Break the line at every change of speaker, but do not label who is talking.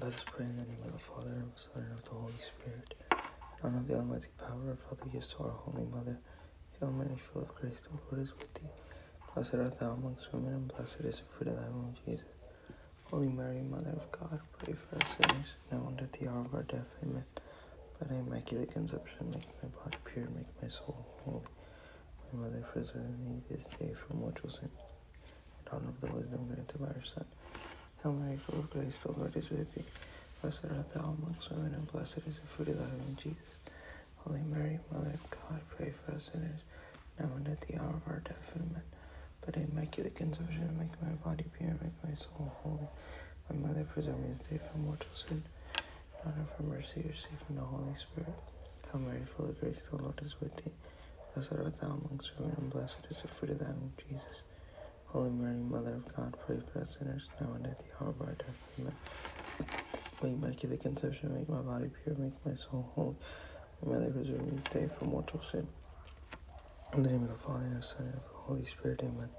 Let us pray in the name of the Father, and of the Son, and of the Holy Spirit. Honor of the Almighty power, our Father gives to our Holy Mother. Hail Mary, full of grace, the Lord is with thee. Blessed art thou amongst women, and blessed is the fruit of thy womb, Jesus. Holy Mary, Mother of God, pray for us sinners, now and at the hour of our death. Amen. By thy immaculate conception, make my body pure, make my soul holy. My Mother, preserve me this day from mortal sin. In honor of the wisdom granted by our Son. Hail Mary, full of grace, the Lord is with thee. Blessed art thou amongst women, and blessed is the fruit of thy womb, Jesus. Holy Mary, Mother of God, pray for us sinners, now and at the hour of our death. Amen. Thy immaculate conception, make my body pure, make my soul holy. My Mother, preserve me this day from mortal sin. Of her mercy, receive from the Holy Spirit. Hail Mary, full of grace, the Lord is with thee. Blessed art thou amongst women, and blessed is the fruit of thy womb, Jesus. Holy Mary, Mother of God, pray for us sinners, now and at the hour of our death. Amen. By immaculate conception, make my body pure, make my soul holy. Mother, preserve me today from mortal sin. In the name of the Father, and the Son, and the Holy Spirit. Amen.